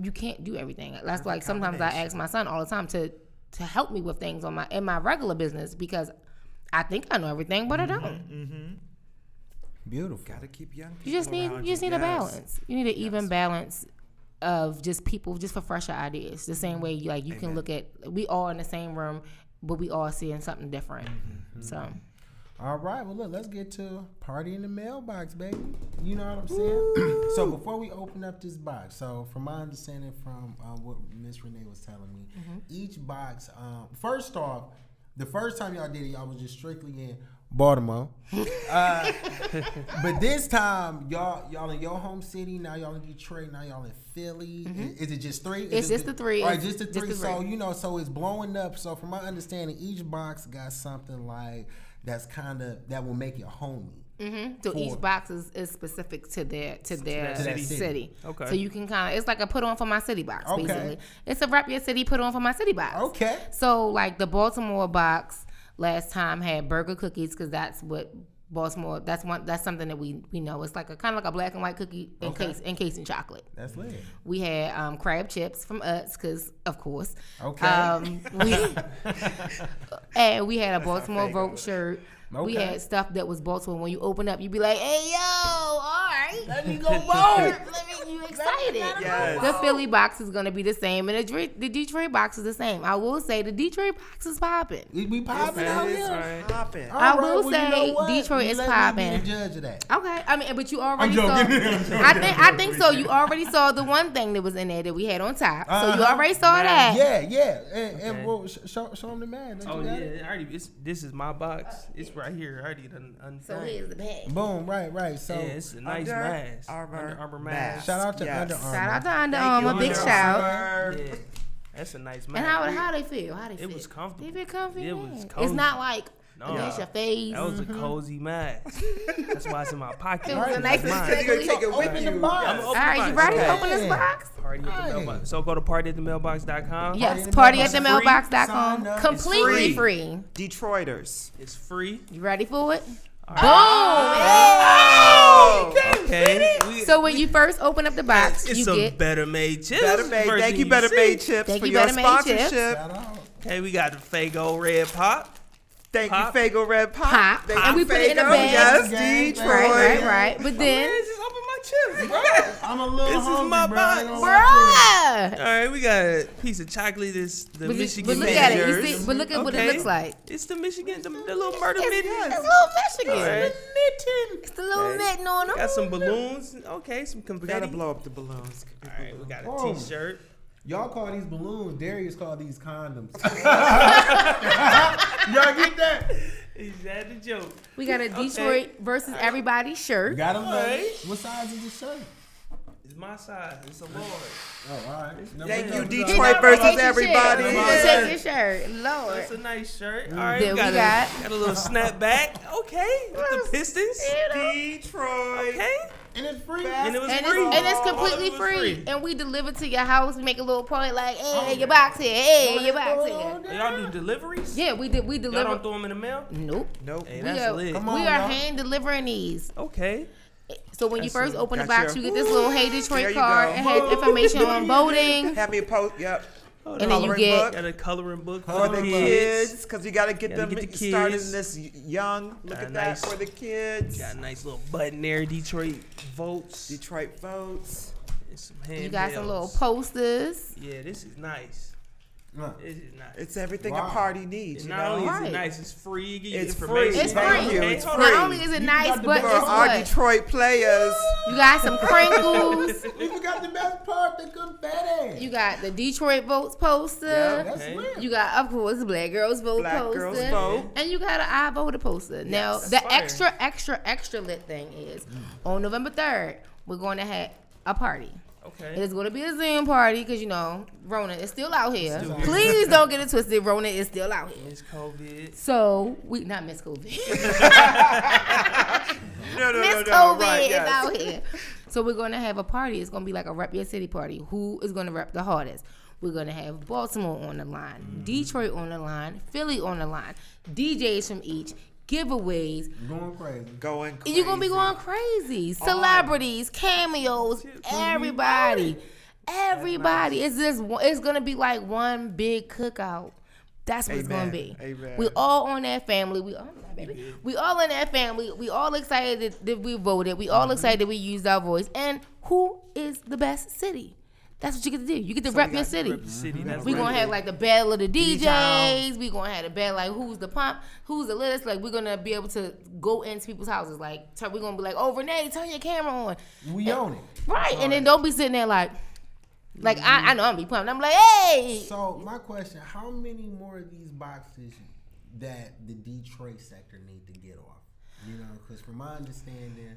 Speaker 4: You can't do everything. That's like sometimes I ask my son all the time to to help me with things on my in my regular business because I think I know everything, but I mm-hmm, don't. Mm-hmm.
Speaker 1: Beautiful.
Speaker 2: Got to keep young people
Speaker 4: You just need you just need a balance. You need an even balance of just people just for fresher ideas. The same way you like you can look at we all in the same room, but we all seeing something different. Mm-hmm, so
Speaker 1: All right, well, look, let's get to party in the mailbox, baby. You know what I'm saying? so before we open up this box, so from my understanding from um, what Miss Renee was telling me, each box, um, first off, the first time y'all did it, y'all was just strictly in Baltimore. uh, but this time, y'all y'all in your home city. Now y'all in Detroit. Now y'all in Philly. I- Is it just three? Is
Speaker 4: It's
Speaker 1: it
Speaker 4: just the three.
Speaker 1: All right, just the
Speaker 4: just
Speaker 1: three.
Speaker 4: the
Speaker 1: So
Speaker 4: three.
Speaker 1: you know, so it's blowing up. So from my understanding, each box got something like that's kind of that will make it homey.
Speaker 4: hmm So
Speaker 1: Four.
Speaker 4: each box is, is specific to their to their
Speaker 3: that
Speaker 4: city.
Speaker 1: city.
Speaker 3: Okay.
Speaker 4: So you can kind of it's like a put on for my city box
Speaker 1: Okay.
Speaker 4: basically. It's a rep your city put on for my city box.
Speaker 1: Okay.
Speaker 4: So like the Baltimore box last time had Berger cookies because that's what Baltimore. That's one. That's something that we we know. It's like a kind of like a black and white cookie
Speaker 1: Okay.
Speaker 4: encased encased in chocolate.
Speaker 1: That's lit.
Speaker 4: We had um, crab chips from Utz because of course.
Speaker 1: Okay.
Speaker 4: Um, we, and we had a Baltimore. Vote shirt. We had stuff that was Baltimore. When you open up, you'd be like, "Hey yo, all right, let me go vote." let me, you excited?
Speaker 2: Yes.
Speaker 4: The Philly box is gonna be the same, and the, Dre- the Detroit box is the same. I will say the Detroit box is popping.
Speaker 1: We, we popping
Speaker 2: Yes,
Speaker 1: out here.
Speaker 3: Alright.
Speaker 2: popping.
Speaker 1: All
Speaker 4: I will
Speaker 1: well, you know
Speaker 4: say? Detroit
Speaker 1: You
Speaker 4: is popping.
Speaker 1: Judge of that.
Speaker 4: Okay, I mean, but you already
Speaker 1: joking.
Speaker 4: saw.
Speaker 1: I'm.
Speaker 4: I think I think so. You already saw the one thing that was in there that we had on top. So you
Speaker 1: Uh-huh.
Speaker 4: already saw that.
Speaker 1: Yeah, yeah. And, and well, sh- show, show them the man. Don't
Speaker 3: Oh yeah,
Speaker 1: it?
Speaker 3: it already. It's, this is my box. It's right here. I already done undone.
Speaker 4: So here's the bag.
Speaker 1: Boom, right, right. So
Speaker 3: yeah, it's a nice
Speaker 2: Under
Speaker 3: mask.
Speaker 2: Armour
Speaker 3: Under Armour
Speaker 2: mask.
Speaker 3: mask.
Speaker 1: shout out to
Speaker 2: Yes.
Speaker 1: Under Armour.
Speaker 4: Shout out to Under
Speaker 2: Thank
Speaker 4: Armour.
Speaker 2: you,
Speaker 4: Big
Speaker 2: Under
Speaker 4: shout.
Speaker 2: Armour.
Speaker 3: Yeah, that's a nice mask.
Speaker 4: And how how they feel? How they feel?
Speaker 3: It was comfortable.
Speaker 4: They feel comfy.
Speaker 3: It
Speaker 4: yeah.
Speaker 3: was
Speaker 4: It's not like
Speaker 3: No,
Speaker 4: against your face.
Speaker 3: that was a mm-hmm. cozy mask. That's why it's in my pocket.
Speaker 4: It was a nice
Speaker 3: mine.
Speaker 4: and
Speaker 2: You're gonna take it with you.
Speaker 3: I'm open
Speaker 4: right,
Speaker 3: the
Speaker 4: you ready to open this box?
Speaker 3: Party at the mailbox. So go to partyatthemailbox.com.
Speaker 4: Yes,
Speaker 1: the
Speaker 4: party at
Speaker 1: mailbox.
Speaker 4: the mailbox.com.
Speaker 1: up. It's
Speaker 4: Completely
Speaker 2: free.
Speaker 4: free.
Speaker 2: Detroiters.
Speaker 3: It's free.
Speaker 4: You ready for it?
Speaker 3: All
Speaker 4: Boom!
Speaker 2: Oh,
Speaker 3: Okay. We-
Speaker 4: So when you first open up the box,
Speaker 3: it's
Speaker 4: you
Speaker 3: some
Speaker 4: get
Speaker 3: better made chips.
Speaker 2: Better Made.
Speaker 3: versus
Speaker 2: Thank you,
Speaker 3: you
Speaker 2: Better. Made Chips,
Speaker 4: Thank
Speaker 2: for
Speaker 4: you,
Speaker 2: your
Speaker 4: Better Made Chips.
Speaker 2: sponsorship.
Speaker 1: Shout out.
Speaker 3: Okay, we got the Faygo Red Pop.
Speaker 2: Thank
Speaker 3: Pop.
Speaker 2: you, Faygo Red Pop.
Speaker 4: Pop.
Speaker 2: Thank
Speaker 4: And
Speaker 2: you,
Speaker 4: we put it in a
Speaker 2: Faygo.
Speaker 4: bag.
Speaker 2: Yes,
Speaker 1: Gang,
Speaker 2: Detroit.
Speaker 4: right, right, right. But then,
Speaker 3: just open my chips, bro.
Speaker 1: I'm a little
Speaker 3: This is
Speaker 1: hungry,
Speaker 3: my
Speaker 1: bro.
Speaker 3: box.
Speaker 1: I don't like
Speaker 4: bruh.
Speaker 3: All right, we got a piece of chocolate. This the
Speaker 4: But,
Speaker 3: Michigan
Speaker 4: but look at it. You see, but look at what it looks like.
Speaker 3: It's the Michigan, the, the little murder
Speaker 4: It's,
Speaker 3: mitten.
Speaker 4: it's a little Michigan.
Speaker 3: All right.
Speaker 4: It's the little
Speaker 3: Okay.
Speaker 4: mitten on them.
Speaker 3: Got some balloons. Okay, some
Speaker 2: We
Speaker 3: confetti.
Speaker 2: gotta blow up the balloons.
Speaker 3: All right, we got a
Speaker 1: Whoa.
Speaker 3: T-shirt.
Speaker 1: Y'all call these balloons. Darius call these condoms. Y'all get that?
Speaker 3: Is that the joke?
Speaker 4: We got a Detroit versus everybody shirt.
Speaker 1: Got them.
Speaker 3: Alright.
Speaker 1: What size is the shirt?
Speaker 3: It's my size. It's a large.
Speaker 1: Oh, all right.
Speaker 2: Thank you,
Speaker 1: Never
Speaker 2: Detroit.
Speaker 4: You know,
Speaker 2: versus
Speaker 4: take your
Speaker 2: everybody.
Speaker 4: shirt.
Speaker 3: Yeah.
Speaker 4: Take your shirt, Lord.
Speaker 3: That's a nice shirt. Mm. All right,
Speaker 4: Then
Speaker 3: we got,
Speaker 4: we
Speaker 3: a,
Speaker 4: got-
Speaker 3: got a little snapback. Okay, with the Pistons.
Speaker 2: Detroit.
Speaker 3: Okay,
Speaker 1: And it's free.
Speaker 3: and it was
Speaker 4: And
Speaker 3: free.
Speaker 4: it's, and it's completely
Speaker 3: it was
Speaker 4: free. And we deliver to your house. We make a little point like, hey, your box here. Hey, your box here.
Speaker 3: Y'all do deliveries?
Speaker 4: Yeah, we did. We
Speaker 3: Y'all
Speaker 4: deliver.
Speaker 3: don't throw them in the mail?
Speaker 4: Nope.
Speaker 2: Nope.
Speaker 3: Hey,
Speaker 4: We are,
Speaker 3: lit.
Speaker 1: Come on,
Speaker 4: we are hand delivering these.
Speaker 3: Okay.
Speaker 4: So when you first
Speaker 3: it.
Speaker 4: open the box,
Speaker 2: your-
Speaker 4: you get this little Hey Detroit
Speaker 2: you
Speaker 4: card.
Speaker 2: go.
Speaker 4: It has information on voting.
Speaker 2: Have me a post. Yep.
Speaker 3: Hold
Speaker 4: And then you get
Speaker 2: book.
Speaker 3: Got a coloring book for
Speaker 2: for
Speaker 3: the
Speaker 2: the
Speaker 3: kids.
Speaker 2: kids, because you got to get them
Speaker 3: get the
Speaker 2: started in this young. Look
Speaker 3: Got
Speaker 2: at
Speaker 3: a
Speaker 2: that for the kids.
Speaker 3: Got a nice little button there, Detroit votes.
Speaker 2: Detroit votes.
Speaker 3: And some
Speaker 4: You got some little posters.
Speaker 3: Yeah, this is nice.
Speaker 1: Huh.
Speaker 3: This nice.
Speaker 2: It's everything
Speaker 1: Wow.
Speaker 2: a party needs. You
Speaker 3: not only is
Speaker 4: Right.
Speaker 3: it nice, it's free. It give
Speaker 2: It's free.
Speaker 4: It's
Speaker 2: Thank
Speaker 4: free.
Speaker 2: you.
Speaker 3: Okay,
Speaker 2: It's free.
Speaker 4: Not only is it
Speaker 1: You
Speaker 4: nice,
Speaker 1: the
Speaker 4: but
Speaker 1: best
Speaker 2: For our
Speaker 4: what?
Speaker 2: Detroit players.
Speaker 4: You got some crinkles.
Speaker 1: We forgot the best part, the confetti.
Speaker 4: You got the Detroit votes
Speaker 2: Yep.
Speaker 4: poster.
Speaker 1: That's
Speaker 3: Okay.
Speaker 4: You got, of course, Black Girls Vote poster.
Speaker 2: Black
Speaker 4: poster.
Speaker 2: Girls Vote.
Speaker 4: And you got an I voter poster. Now,
Speaker 3: Yes.
Speaker 4: the
Speaker 3: fire.
Speaker 4: extra, extra, extra lit thing is on November 3rd, we're going to have a party. It
Speaker 3: Okay.
Speaker 4: is going to be a Zoom party because, you know, Rona is still out here.
Speaker 3: Still.
Speaker 4: Please don't get it twisted. Rona is still out here.
Speaker 3: It's COVID.
Speaker 4: So, we, not Miss COVID.
Speaker 2: No, no,
Speaker 4: Miss
Speaker 2: no, no.
Speaker 4: COVID
Speaker 2: Right,
Speaker 4: is
Speaker 2: yes.
Speaker 4: out here. So we're gonna have a party. It's gonna be like a rep your city party. Who is gonna rep the hardest? We're gonna have Baltimore on the line,
Speaker 2: Mm-hmm.
Speaker 4: Detroit on the line, Philly on the line, DJs from each, giveaways.
Speaker 1: Going crazy.
Speaker 2: Going crazy.
Speaker 4: You're gonna be going crazy. Celebrities, cameos, everybody, everybody. It's just it's gonna be like one big cookout. That's what it's gonna be.
Speaker 2: Amen.
Speaker 4: We all on that family. We all baby. We all in that family. We all excited that, that we voted. We
Speaker 2: Mm-hmm.
Speaker 4: all excited that we used our voice. And who is the best city? That's what you get to do. You get to rep
Speaker 2: we
Speaker 4: your
Speaker 2: got
Speaker 4: city.
Speaker 3: Rep the city. Mm-hmm. That's
Speaker 4: We
Speaker 3: right.
Speaker 4: gonna have like the battle of the
Speaker 2: D-Town.
Speaker 4: DJs. We gonna have the battle like who's the pump, who's the latest. Like we're gonna be able to go into people's houses. Like we're gonna be like, oh Renee, turn your camera on.
Speaker 1: We own it.
Speaker 4: Right, and then don't be sitting there like, like I, I know I'm be pumped. I'm like, hey,
Speaker 1: So my question: How many more of these boxes that the Detroit sector need to get off? You know, because from my understanding,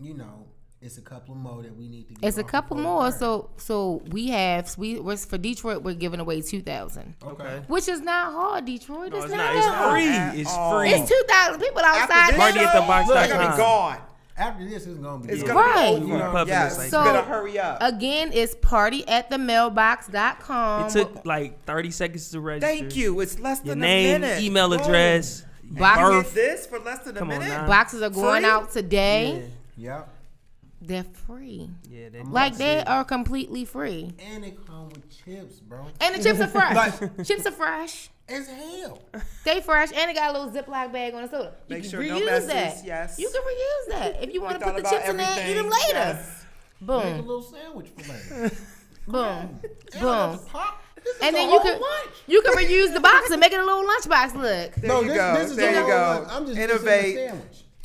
Speaker 1: you know, it's a couple more that we need to. get
Speaker 4: it's a couple more.
Speaker 1: the
Speaker 4: So so we have we we're, for Detroit we're giving away two thousand.
Speaker 1: okay.
Speaker 3: Okay.
Speaker 4: which is not hard. Detroit,
Speaker 3: No,
Speaker 4: it's,
Speaker 3: it's
Speaker 4: not,
Speaker 3: not. It's
Speaker 4: hard.
Speaker 3: free. It's
Speaker 2: all.
Speaker 3: free.
Speaker 4: It's two thousand people outside.
Speaker 2: After
Speaker 3: Party at the
Speaker 2: show,
Speaker 3: box
Speaker 2: It's
Speaker 3: dot
Speaker 2: gonna be gone.
Speaker 1: After this, it's gonna be.
Speaker 2: It's gonna
Speaker 4: Right.
Speaker 2: be over.
Speaker 1: know,
Speaker 3: puppet
Speaker 2: yes.
Speaker 3: like-
Speaker 4: So-
Speaker 2: better hurry up.
Speaker 4: Again, it's party at the mailbox.com.
Speaker 3: It took like 30 seconds to register.
Speaker 2: Thank you. It's less
Speaker 3: Your
Speaker 2: than
Speaker 3: name,
Speaker 2: a minute.
Speaker 3: email address,
Speaker 4: Box-
Speaker 2: You
Speaker 3: birth.
Speaker 2: get this for less than a
Speaker 3: Come on
Speaker 2: minute.
Speaker 4: Boxes are going
Speaker 2: Free?
Speaker 4: out today.
Speaker 1: Yep.
Speaker 4: They're free.
Speaker 3: Yeah, yeah. They,
Speaker 4: Like they are completely free.
Speaker 1: And it come with chips, bro.
Speaker 4: And the chips are fresh. chips are fresh.
Speaker 1: It's hell.
Speaker 4: They fresh and it got a little Ziploc bag on the soda. You
Speaker 2: Make
Speaker 4: can
Speaker 2: sure
Speaker 4: reuse
Speaker 2: no messes,
Speaker 4: that.
Speaker 2: yes.
Speaker 4: You can reuse that if you want to put the
Speaker 2: about
Speaker 4: chips in there and eat them later.
Speaker 2: Yes.
Speaker 1: Make a little sandwich for later.
Speaker 4: boom,
Speaker 1: And
Speaker 4: boom.
Speaker 1: This is
Speaker 4: And
Speaker 1: a
Speaker 4: then you
Speaker 1: whole
Speaker 4: can
Speaker 1: lunch.
Speaker 4: you can reuse the box and make it a little lunchbox. Look.
Speaker 2: There
Speaker 1: No,
Speaker 2: you
Speaker 1: this,
Speaker 2: go.
Speaker 1: this is
Speaker 2: there
Speaker 1: a
Speaker 2: you
Speaker 1: whole
Speaker 2: go.
Speaker 1: lunch. I'm just
Speaker 2: Innovate.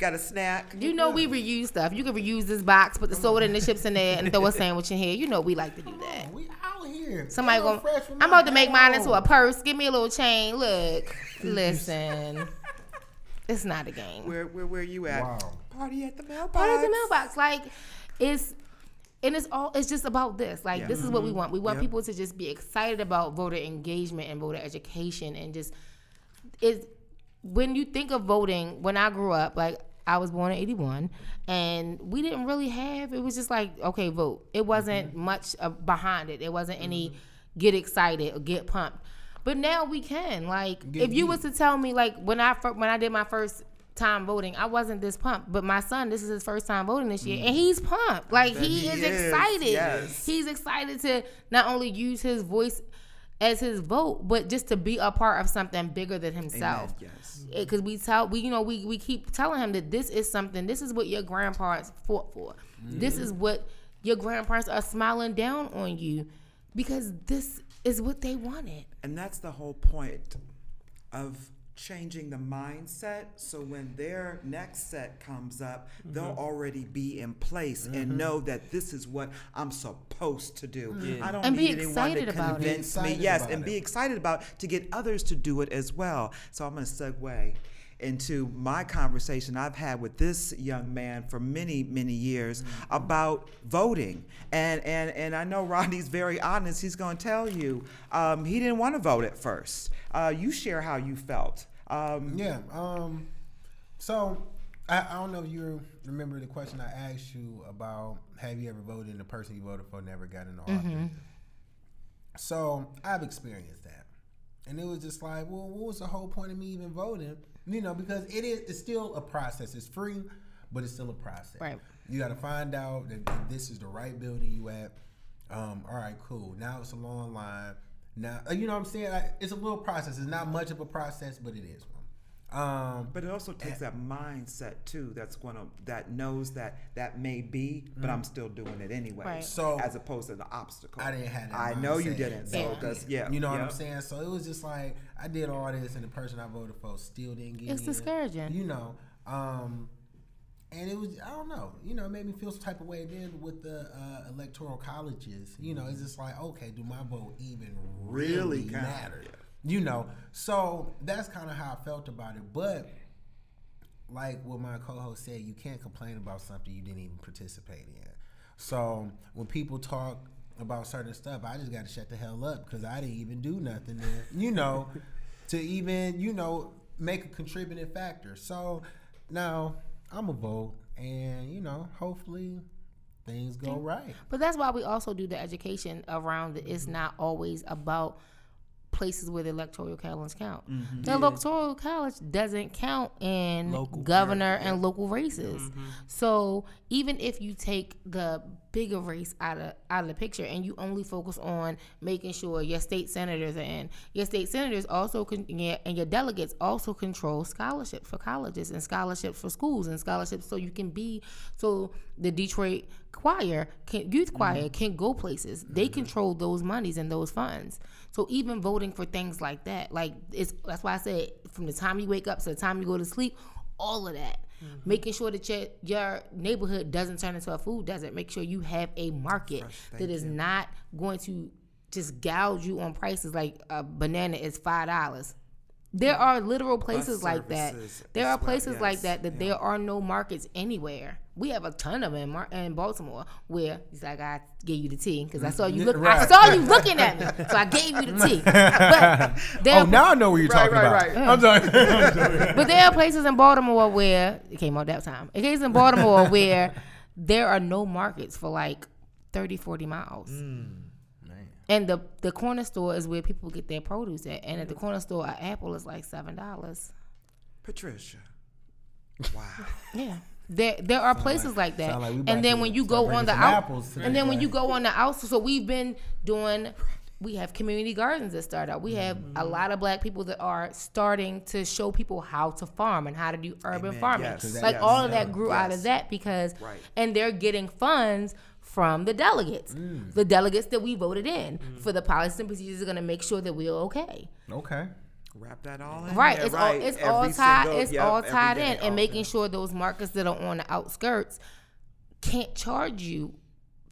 Speaker 1: Innovate. sandwich.
Speaker 2: Got a snack.
Speaker 4: You know we reuse stuff. You can reuse this box, put the soda and the chips in there, and throw a sandwich in here. You know we like to do that.
Speaker 1: We out here.
Speaker 4: Somebody going
Speaker 1: fresh
Speaker 4: I'm about to make mine into a purse. Give me a little chain. Look, listen. It's not a game.
Speaker 2: Where where where you at?
Speaker 1: Wow.
Speaker 2: Party at the mailbox.
Speaker 4: Party at the mailbox, like it's. And it's all. It's just about this. Like
Speaker 2: Yeah.
Speaker 4: this is what we mm-hmm. want. We want
Speaker 2: Yep.
Speaker 4: people to just be excited about voter engagement and voter education, and just it's when you think of voting, when I grew up, like I was born in 81 and we didn't really have it was just like okay vote. It wasn't
Speaker 1: Mm-hmm.
Speaker 4: much uh, behind it. It wasn't any get excited or get pumped. But now we can like
Speaker 1: Get
Speaker 4: if you was to tell me like when I when I did my first time voting I wasn't this pumped but my son this is his first time voting this year and he's pumped. Like he,
Speaker 2: he
Speaker 4: is,
Speaker 2: is,
Speaker 4: excited.
Speaker 2: Yes.
Speaker 4: he's excited to not only use his voice as his vote but just to be a part of something bigger than himself
Speaker 2: Amen. Yes.
Speaker 4: because we tell we you know we we keep telling him that this is something this is what your grandparents fought for this is what your grandparents are smiling down on you because this is what they wanted
Speaker 2: And that's the whole point of changing the mindset so when their next set comes up they'll already be in place and know that this is what i'm supposed to do i don't
Speaker 4: And be
Speaker 2: need anyone
Speaker 4: excited
Speaker 2: to
Speaker 4: about it.
Speaker 2: Convince me yes
Speaker 1: about
Speaker 2: and be excited about to get others to do it as well so i'm going to segue into my conversation I've had with this young man for many, many years
Speaker 1: Mm-hmm.
Speaker 2: about voting. And, and, and I know Rodney's very honest. He's going to tell you um, he didn't want to vote at first. Uh, you share how you felt. Um,
Speaker 1: Yeah. Um. So I, I don't know if you remember the question I asked you about have you ever voted and the person you voted for never got into office. So I've experienced that, and it was just like, well, what was the whole point of me even voting? You know, because it is it's still a process. It's free, but it's still a process.
Speaker 4: Right.
Speaker 1: You got to find out that this is the right building you at. Um, all right, cool. Now it's a long line. Now uh, you know what I'm saying. Like, it's a little process. It's not much of a process, but it is one. Um,
Speaker 2: but it also takes that mindset too. That's going to that knows that that may be, but I'm still doing it anyway.
Speaker 4: Right.
Speaker 1: So-
Speaker 2: as opposed to the obstacle.
Speaker 1: I didn't have that.
Speaker 2: I know you didn't. So
Speaker 4: Yeah.
Speaker 2: yeah.
Speaker 1: You know what I'm saying? So it was just like I did all this, and the person I voted for still didn't get
Speaker 4: It's
Speaker 1: in.
Speaker 4: discouraging.
Speaker 1: You know, um, and it was I don't know. You know, it made me feel some type of way. Then with the uh, electoral colleges, you know, it's just like okay, do my vote even really,
Speaker 2: Really
Speaker 1: matter? You know, so that's kind of how I felt about it. But like what my co-host said, you can't complain about something you didn't even participate in. So when people talk about certain stuff, I just got to shut the hell up because I didn't even do nothing there, you know, to even you know make a contributing factor. So now I'm a vote, and you know, hopefully things go right.
Speaker 4: but that's why we also do the education around it it's not always about places where the electoral college count. Mm-hmm. The electoral college doesn't count in
Speaker 3: Local.
Speaker 4: governor and local races. Mm-hmm. So even if you take the bigger race out of out of the picture and you only focus on making sure your state senators are in your state senators also con- yeah, and your delegates also control scholarships for colleges and scholarships for schools and scholarships so you can be so the detroit choir can youth choir mm-hmm. can go places. They control those monies and those funds so even voting for things like that like it's that's why i said from the time you wake up to the time you go to sleep all of that. Making sure that your your neighborhood doesn't turn into a food desert. Make sure you have a market that is not going to just gouge you on prices like a banana is five dollars there are literal places like that there are
Speaker 2: well,
Speaker 4: places like
Speaker 2: yes,
Speaker 4: that that there are no markets anywhere we have a ton of them in, Mar- in baltimore where it's like i gave you the tea because i saw you mm-hmm. look i saw you looking at me so i gave you the tea but there
Speaker 1: Oh,
Speaker 4: are
Speaker 1: now I know what you're
Speaker 2: Right,
Speaker 1: talking
Speaker 2: right,
Speaker 1: about.
Speaker 2: right.
Speaker 1: I'm sorry. I'm sorry.
Speaker 4: but there are places in Baltimore where it came out that time. It came in Baltimore where there are no markets for like 30, 40 miles. Mm. And the the corner store is where people get their produce at. And at the corner store, an apple is like seven dollars.
Speaker 2: Patricia. Wow.
Speaker 4: Yeah. There, there are places like, that,
Speaker 1: like
Speaker 4: and then when you go on the out, and then when you go on the out, so we've been doing, we have community gardens that start out. We have a
Speaker 1: Mm-hmm.
Speaker 4: lot of black people that are starting to show people how to farm and how to do urban
Speaker 2: Amen.
Speaker 4: farming.
Speaker 2: Yes.
Speaker 4: Like
Speaker 2: Yes.
Speaker 4: all of that grew out of that because,
Speaker 2: Right.
Speaker 4: and they're getting funds from the delegates,
Speaker 1: Mm.
Speaker 4: the delegates that we voted in for the policies and procedures are going to make sure that we're okay.
Speaker 1: Okay.
Speaker 2: Wrap that all in.
Speaker 4: Right.
Speaker 2: there,
Speaker 4: It's
Speaker 2: right.
Speaker 4: all it's
Speaker 2: Every
Speaker 4: all tied
Speaker 2: single-
Speaker 4: it's
Speaker 2: yep,
Speaker 4: all tied in and making sure those markets that are on the outskirts can't charge you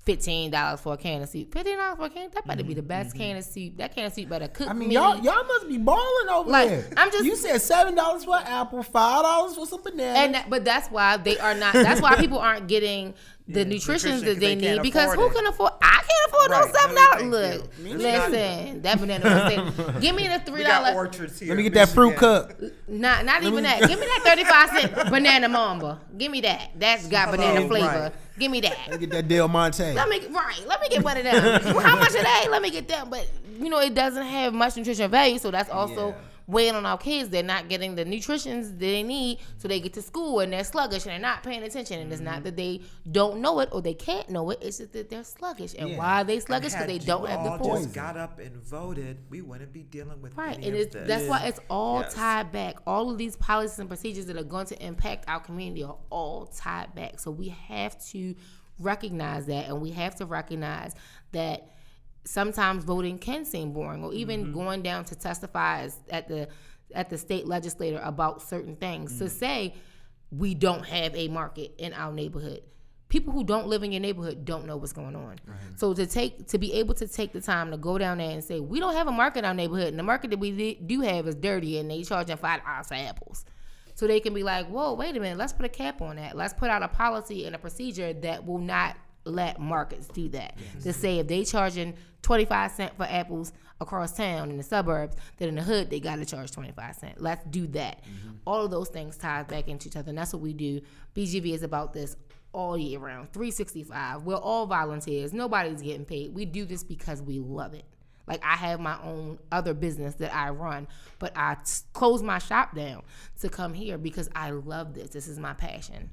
Speaker 4: fifteen dollars for a can of soup. Fifteen dollars for a can, that better be the best can of soup. That can of soup better cook
Speaker 1: I mean,
Speaker 4: me.
Speaker 1: y'all y'all must be balling over
Speaker 4: Like,
Speaker 1: there.
Speaker 4: I'm just-
Speaker 1: you said seven dollars for an apple, five dollars for some bananas.
Speaker 4: and that, but that's why they are not. That's why people aren't getting the
Speaker 3: Yeah.
Speaker 4: nutrition that they,
Speaker 2: they
Speaker 4: need because who
Speaker 2: it.
Speaker 4: can afford? I can't afford
Speaker 2: Right.
Speaker 4: no seven
Speaker 2: No,
Speaker 4: dollars.
Speaker 2: thank
Speaker 4: Look,
Speaker 2: you.
Speaker 4: listen, that banana was give me the three dollar
Speaker 2: orchards here.
Speaker 1: Let me
Speaker 2: in
Speaker 1: get that fruit cup.
Speaker 4: Not not even that. Give me that thirty five cent banana mamba. Give me that. That's got oh, banana
Speaker 2: Hello,
Speaker 4: flavor.
Speaker 2: right.
Speaker 4: Give me that.
Speaker 1: Let me get that Del Monte.
Speaker 4: Let me right. Let me get one of them. How much are they? Let me get them. But you know, it doesn't have much nutrition value, so that's also
Speaker 1: Yeah.
Speaker 4: Weighing on our kids. They're not getting the nutritions they need, so they get to school and they're sluggish and they're not paying attention. And it's
Speaker 2: Mm-hmm.
Speaker 4: not that they don't know it or they can't know it. It's just that they're sluggish. And
Speaker 1: Yeah.
Speaker 4: why are they sluggish? Because they don't have the force.
Speaker 2: just got up and voted, we wouldn't be dealing with
Speaker 4: Right, and it's, that's why it's all
Speaker 2: Yes.
Speaker 4: tied back. All of these policies and procedures that are going to impact our community are all tied back. So we have to recognize that, and we have to recognize that sometimes voting can seem boring, or even mm-hmm. going down to testify as, at the at the state legislature about certain things to mm. say we don't have a market in our neighborhood. People who don't live in your neighborhood don't know what's going on. So to take to be able to take the time to go down there and say we don't have a market in our neighborhood, and the market that we do have is dirty, and they charging five dollars for apples. So they can be like, whoa, wait a minute, let's put a cap on that. Let's put out a policy and a procedure that will not let markets do that. To say if they charging 25 cent for apples across town in the suburbs, then in the hood they gotta charge 25 cent. Let's do that. Mm-hmm. All of those things ties back into each other, and that's what we do. BGV is about this all year round, 365. We're all volunteers. Nobody's getting paid. We do this because we love it. Like I have my own other business that I run, but I t- close my shop down to come here because I love this. This is my passion.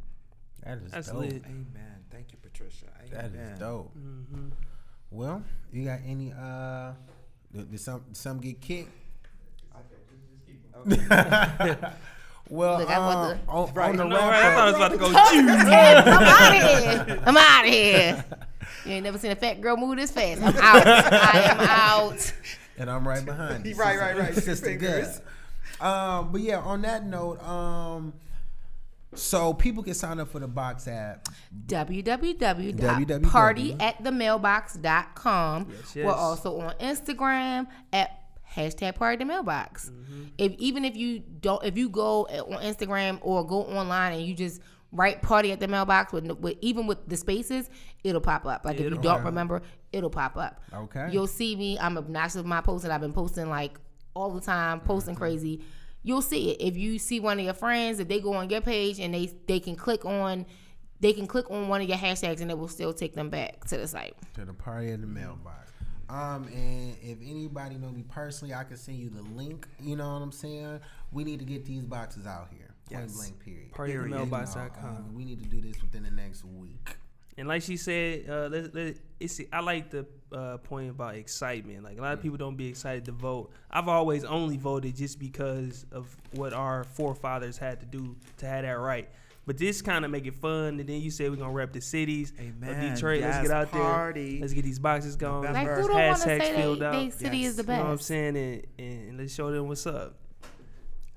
Speaker 1: That is
Speaker 3: That's
Speaker 1: dope.
Speaker 3: lit.
Speaker 2: Amen. Thank you, Patricia.
Speaker 1: That
Speaker 2: Amen.
Speaker 1: is dope. Well, you got any? uh Did, did some some get kicked? well,
Speaker 4: Look, I want
Speaker 1: um, on,
Speaker 2: Right.
Speaker 1: on the
Speaker 2: No,
Speaker 3: No, right, I thought I was about to go.
Speaker 4: I'm out of here. I'm out of here. You ain't never seen a fat girl move this fast. I'm out. I am out.
Speaker 1: and I'm right behind you.
Speaker 2: Right, right, right.
Speaker 1: Sister good. Um, but yeah, on that note, um, so people can sign up for the box at
Speaker 4: www.partyatthemailbox.com.
Speaker 3: Yes,
Speaker 4: We're also on Instagram at hashtag party the mailbox. Mm-hmm. If even if you don't, if you go on Instagram or go online and you just write party at the mailbox with, with even with the spaces, it'll pop up. Like if you don't remember, it'll pop up.
Speaker 1: Okay.
Speaker 4: You'll see me. I'm obnoxious with my posting. I've been posting like all the time, posting mm-hmm. crazy. You'll see it. If you see one of your friends, if they go on your page and they they can click on they can click on one of your hashtags and it will still take them back to the site.
Speaker 1: to the party in the mailbox. Um, and if anybody know me personally, I can send you the link. You know what I'm saying? We need to get these boxes out here. Point
Speaker 2: Yes.
Speaker 1: blank. Period.
Speaker 3: Party at the
Speaker 1: You know, um, we need to do this within the next week.
Speaker 3: And like she said, uh, let, let, it's, I like the uh, point about excitement. Like a lot of people don't be excited to vote. I've always only voted just because of what our forefathers had to do to have that right. But this kind of make it fun. And then you say we're gonna rep the cities of
Speaker 2: Amen.
Speaker 3: Detroit. Let's get out
Speaker 2: party.
Speaker 3: there. Let's get these boxes going.
Speaker 2: November.
Speaker 4: Like
Speaker 2: Members.
Speaker 4: who don't want to
Speaker 3: Hashtags
Speaker 4: say
Speaker 3: filled
Speaker 4: they,
Speaker 3: out.
Speaker 4: they city
Speaker 2: Yes.
Speaker 4: is the best?
Speaker 3: You know what I'm saying? And, and let's show them what's up.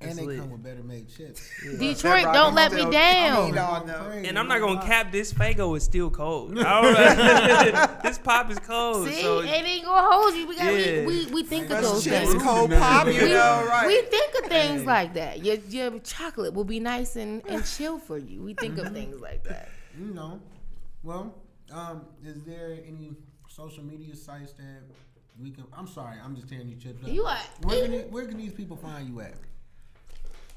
Speaker 1: And
Speaker 3: That's
Speaker 1: they
Speaker 3: lit.
Speaker 1: come with better made chips.
Speaker 4: Detroit, don't
Speaker 2: I'm
Speaker 4: let me
Speaker 2: still-
Speaker 4: down.
Speaker 2: I mean, no, no.
Speaker 3: And I'm not gonna cap this. Faygo is still cold. This pop is cold.
Speaker 4: See,
Speaker 3: so
Speaker 4: it ain't gonna hold you. We got
Speaker 3: Yeah.
Speaker 4: we, we, we think of those things.
Speaker 2: cold pop, you
Speaker 4: we,
Speaker 2: know, right?
Speaker 4: we think of things like that. Your your chocolate will be nice and, and chill for you. We think of things like that.
Speaker 1: You know. Well, um, is there any social media sites that we can? I'm sorry, I'm just tearing you chips up.
Speaker 4: You are-
Speaker 1: Where can, where can these people find you at?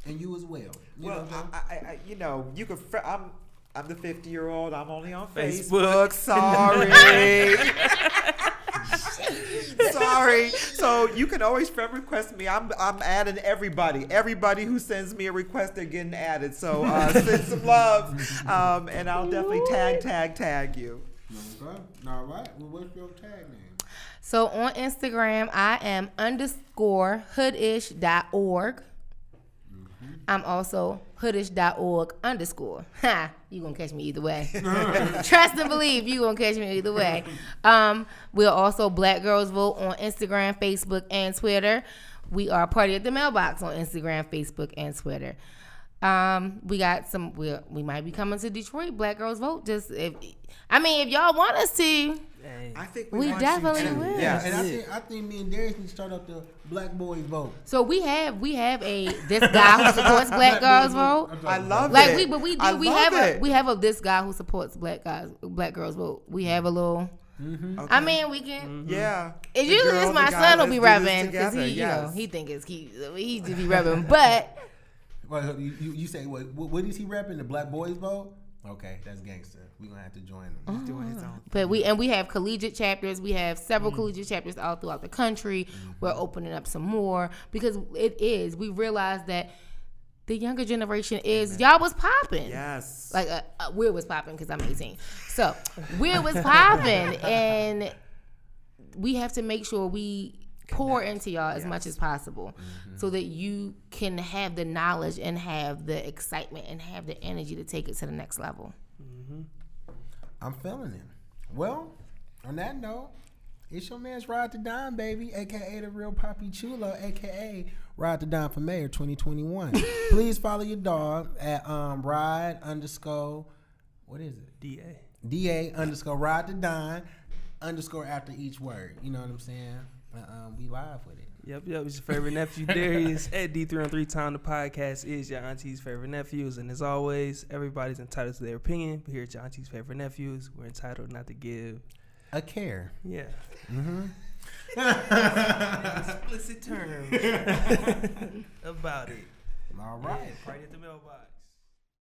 Speaker 1: And you as well. You
Speaker 2: Well,
Speaker 1: know,
Speaker 2: I, I, I, you know, you could. Fr- I'm, I'm the 50 year old. I'm only on
Speaker 3: Facebook.
Speaker 2: Facebook. Sorry. Sorry. So you can always friend request me. I'm, I'm adding everybody. Everybody who sends me a request, they're getting added. So uh, send some love, um, and I'll definitely tag, tag, tag you.
Speaker 1: Okay. All right. Well, what's your tag name?
Speaker 4: So on Instagram, I am underscore hoodish.org. I'm also hoodish.org underscore. Ha! You gonna catch me either way. Trust and believe you gonna catch me either way. Um, we're also Black Girls Vote on Instagram, Facebook, and Twitter. We are Party at the Mailbox on Instagram, Facebook, and Twitter. Um, we got some. We we might be coming to Detroit. Black Girls Vote. Just if I mean, if y'all want us to,
Speaker 3: Hey.
Speaker 2: I think
Speaker 4: We
Speaker 2: want
Speaker 4: definitely
Speaker 2: you to.
Speaker 4: will.
Speaker 2: Yes.
Speaker 1: And I think I think me and Darius need to start up the Black Boys vote.
Speaker 4: So we have we have a this guy who supports black girls vote.
Speaker 2: I love
Speaker 4: Like
Speaker 2: it.
Speaker 4: we, but we
Speaker 2: I
Speaker 4: do. We
Speaker 2: love
Speaker 4: have a
Speaker 2: it.
Speaker 4: we have a this guy who supports black guys, black girls vote. We have a little. Mm-hmm.
Speaker 2: Okay.
Speaker 4: I mean, we can. Mm-hmm.
Speaker 2: yeah.
Speaker 4: It
Speaker 2: The
Speaker 4: usually
Speaker 2: girl,
Speaker 4: is my
Speaker 2: the guy,
Speaker 4: son will be
Speaker 2: let's do this
Speaker 4: rubbing because
Speaker 2: together,
Speaker 4: he, you know, he think it's cute. He just be rubbing, but
Speaker 1: Well, you, you, you say what, what? What is he rapping? The Black Boys vote? Okay, that's gangster. We're gonna have to join him.
Speaker 4: Oh.
Speaker 2: He's doing his own.
Speaker 4: But we and we have collegiate chapters. We have several collegiate chapters all throughout the country. We're opening up some more because it is. We realize that the younger generation is y'all was popping.
Speaker 2: Yes.
Speaker 4: Like uh, uh, Weird was popping because I'm 18. So Weird was popping, and we have to make sure we pour into y'all as much as possible, so that you can have the knowledge and have the excitement and have the energy to take it to the next level.
Speaker 1: I'm feeling it. Well, on that note, it's your man's Ride to Dime, baby, aka the real Poppy Chulo, aka Ride to Dime for Mayor 2021. Please follow your dog at um ride underscore what is it?
Speaker 3: Da.
Speaker 1: Da underscore ride to dime underscore after each word. You know what I'm saying? Uh, um, we live with it.
Speaker 3: Yep, yep. It's your favorite nephew Darius at D3 on 3 Time. The podcast is your auntie's favorite nephews. And as always, everybody's entitled to their opinion. But here at your auntie's favorite nephews, we're entitled not to give.
Speaker 1: A care.
Speaker 3: Yeah.
Speaker 1: Mm-hmm.
Speaker 3: Explicit terms about it.
Speaker 1: All right.
Speaker 3: Party at the mailbox.